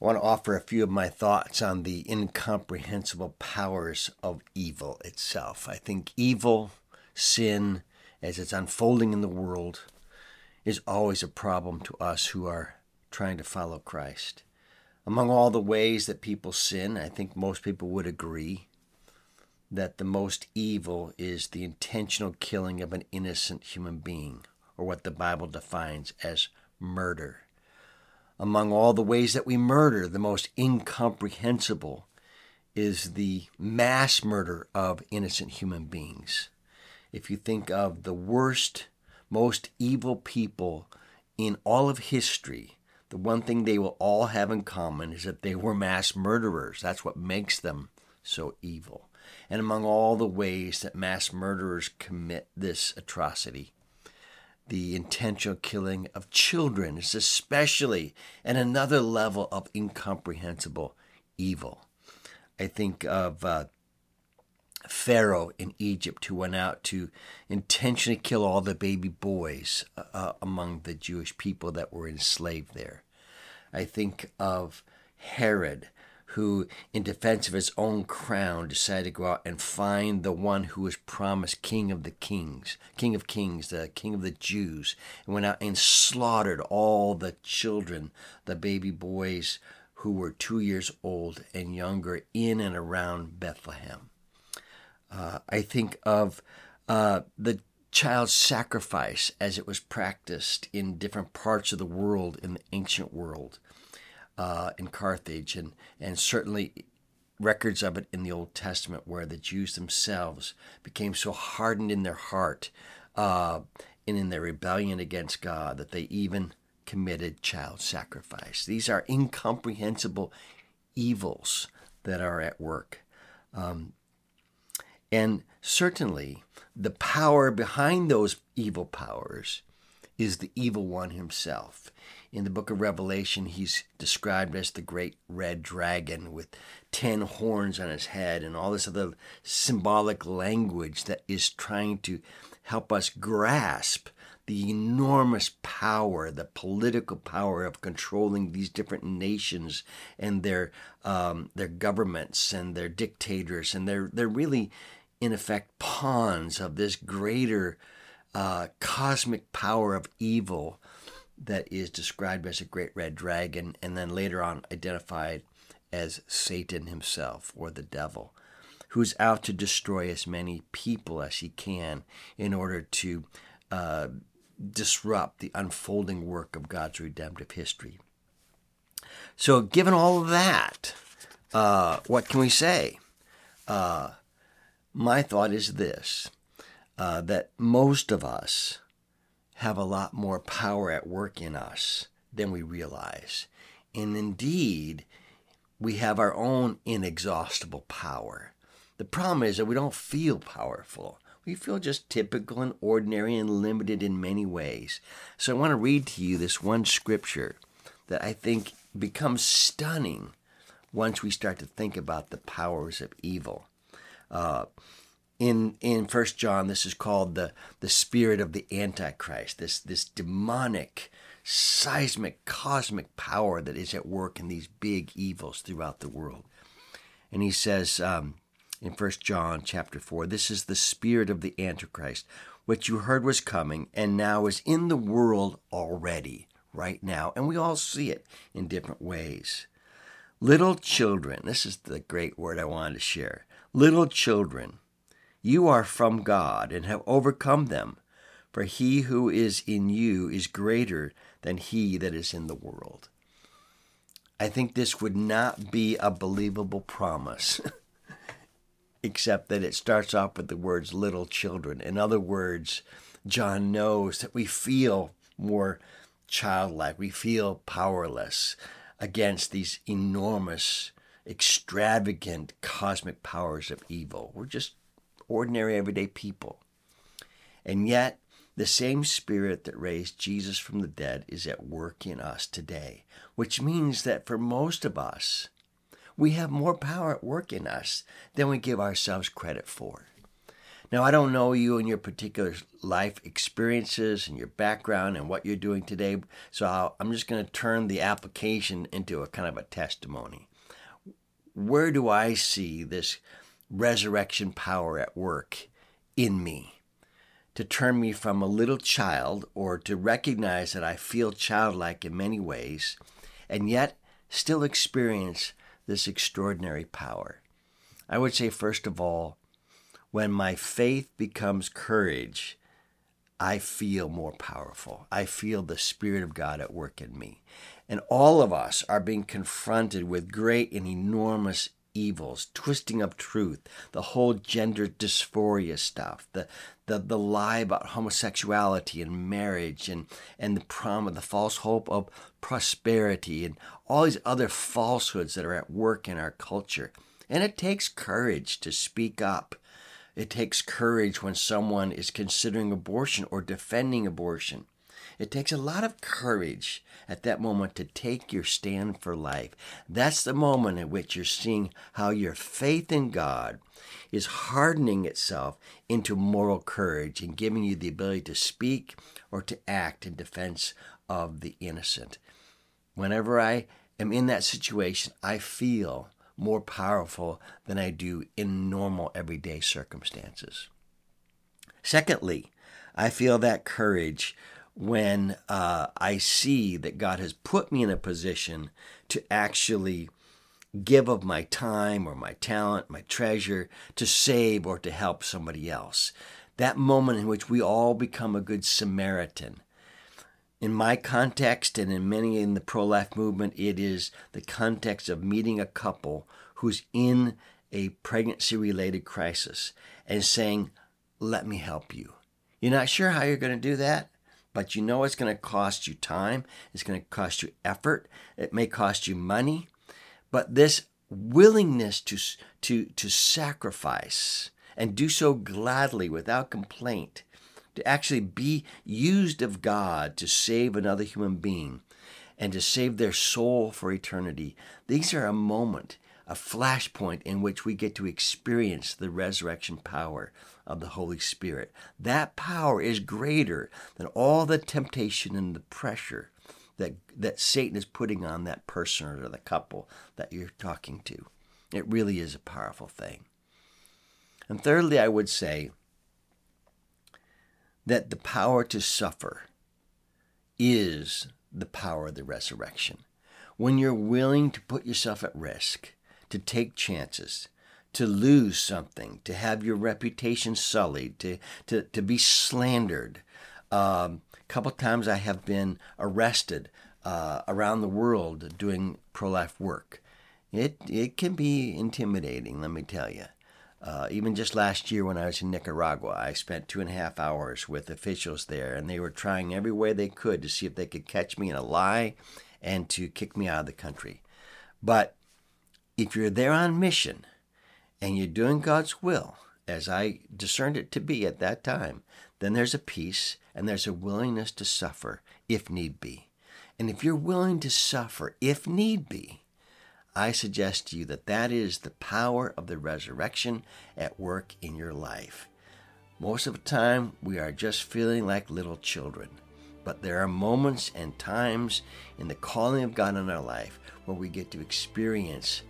I want to offer a few of my thoughts on the incomprehensible powers of evil itself. I think evil, sin, as it's unfolding in the world, is always a problem to us who are trying to follow Christ. Among all the ways that people sin, I think most people would agree that the most evil is the intentional killing of an innocent human being, or what the Bible defines as murder among all the ways that we murder, the most incomprehensible is the mass murder of innocent human beings. If you think of the worst, most evil people in all of history, the one thing they will all have in common is that they were mass murderers. That's what makes them so evil. And among all the ways that mass murderers commit this atrocity, the intentional killing of children is especially at another level of incomprehensible evil. I think of uh, Pharaoh in Egypt who went out to intentionally kill all the baby boys uh, uh among the Jewish people that were enslaved there. I think of Herod who, in defense of his own crown, decided to go out and find the one who was promised King of the Kings, King of Kings, the King of the Jews, and went out and slaughtered all the children, the baby boys who were two years old and younger in and around Bethlehem. Uh, I think of uh, the child sacrifice as it was practiced in different parts of the world in the ancient world uh, in Carthage, and, and certainly records of it in the Old Testament where the Jews themselves became so hardened in their heart uh, and in their rebellion against God that they even committed child sacrifice. These are incomprehensible evils that are at work. Um, and certainly, the power behind those evil powers is the evil one himself in the book of Revelation, he's described as the great red dragon with 10 horns on his head and all this other symbolic language that is trying to help us grasp the enormous power, the political power of controlling these different nations and their um, their governments and their dictators, and they're they're really, in effect, pawns of this greater uh, cosmic power of evil that is described as a great red dragon and then later on identified as Satan himself or the devil, who's out to destroy as many people as he can in order to uh, disrupt the unfolding work of God's redemptive history. So, given all of that, uh, what can we say? Uh, my thought is this uh, that most of us have a lot more power at work in us than we realize. And indeed, we have our own inexhaustible power. The problem is that we don't feel powerful. We feel just typical and ordinary and limited in many ways. So I want to read to you this one scripture that I think becomes stunning once we start to think about the powers of evil. Uh, in in First John, this is called the the spirit of the Antichrist. This this demonic, seismic, cosmic power that is at work in these big evils throughout the world. And he says um, in First John chapter four, this is the spirit of the Antichrist, which you heard was coming, and now is in the world already, right now, and we all see it in different ways. Little children, this is the great word I wanted to share. Little children you are from God and have overcome them, for he who is in you is greater than he that is in the world. I think this would not be a believable promise, except that it starts off with the words little children. In other words, John knows that we feel more childlike, we feel powerless against these enormous, extravagant cosmic powers of evil. We're just ordinary, everyday people. And yet, the same Spirit that raised Jesus from the dead is at work in us today, which means that for most of us, we have more power at work in us than we give ourselves credit for. Now, I don't know you and your particular life experiences and your background and what you're doing today, so i am just going to turn the application into a kind of a testimony. Where do I see this resurrection power at work in me? To turn me from a little child or to recognize that I feel childlike in many ways and yet still experience this extraordinary power. I would say, first of all, when my faith becomes courage, I feel more powerful. I feel the Spirit of God at work in me. And all of us are being confronted with great and enormous evils, twisting of truth, the whole gender dysphoria stuff, the, the, the lie about homosexuality and marriage, and, and the prom, the false hope of prosperity, and all these other falsehoods that are at work in our culture. And it takes courage to speak up it takes courage when someone is considering abortion or defending abortion. It takes a lot of courage at that moment to take your stand for life. That's the moment in which you're seeing how your faith in God is hardening itself into moral courage and giving you the ability to speak or to act in defense of the innocent. Whenever I am in that situation, I feel more powerful than I do in normal everyday circumstances. Secondly, I feel that courage when uh, I see that God has put me in a position to actually give of my time or my talent, my treasure, to save or to help somebody else. That moment in which we all become a good Samaritan in my context and in many in the pro life movement, it is the context of meeting a couple who's in a pregnancy related crisis and saying, Let me help you. You're not sure how you're going to do that, but you know it's going to cost you time, it's going to cost you effort, it may cost you money. But this willingness to, to, to sacrifice and do so gladly without complaint to actually be used of God to save another human being and to save their soul for eternity. These are a moment, a flashpoint in which we get to experience the resurrection power of the Holy Spirit. That power is greater than all the temptation and the pressure that, that Satan is putting on that person or the couple that you're talking to. It really is a powerful thing. And thirdly, I would say that the power to suffer is the power of the resurrection. When you're willing to put yourself at risk, to take chances, to lose something, to have your reputation sullied, to, to, to be slandered. Um, a couple times I have been arrested uh, around the world doing pro life work. It, it can be intimidating, let me tell you. Uh, even just last year when I was in Nicaragua, I spent two and a half hours with officials there, and they were trying every way they could to see if they could catch me in a lie and to kick me out of the country. But if you're there on mission and you're doing God's will, as I discerned it to be at that time, then there's a peace and there's a willingness to suffer if need be. And if you're willing to suffer if need be, I suggest to you that that is the power of the resurrection at work in your life. Most of the time, we are just feeling like little children. But there are moments and times in the calling of God in our life where we get to experience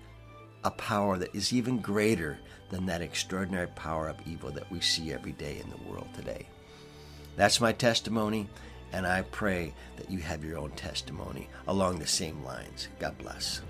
a power that is even greater than that extraordinary power of evil that we see every day in the world today. That's my testimony, and I pray that you have your own testimony along the same lines. God bless.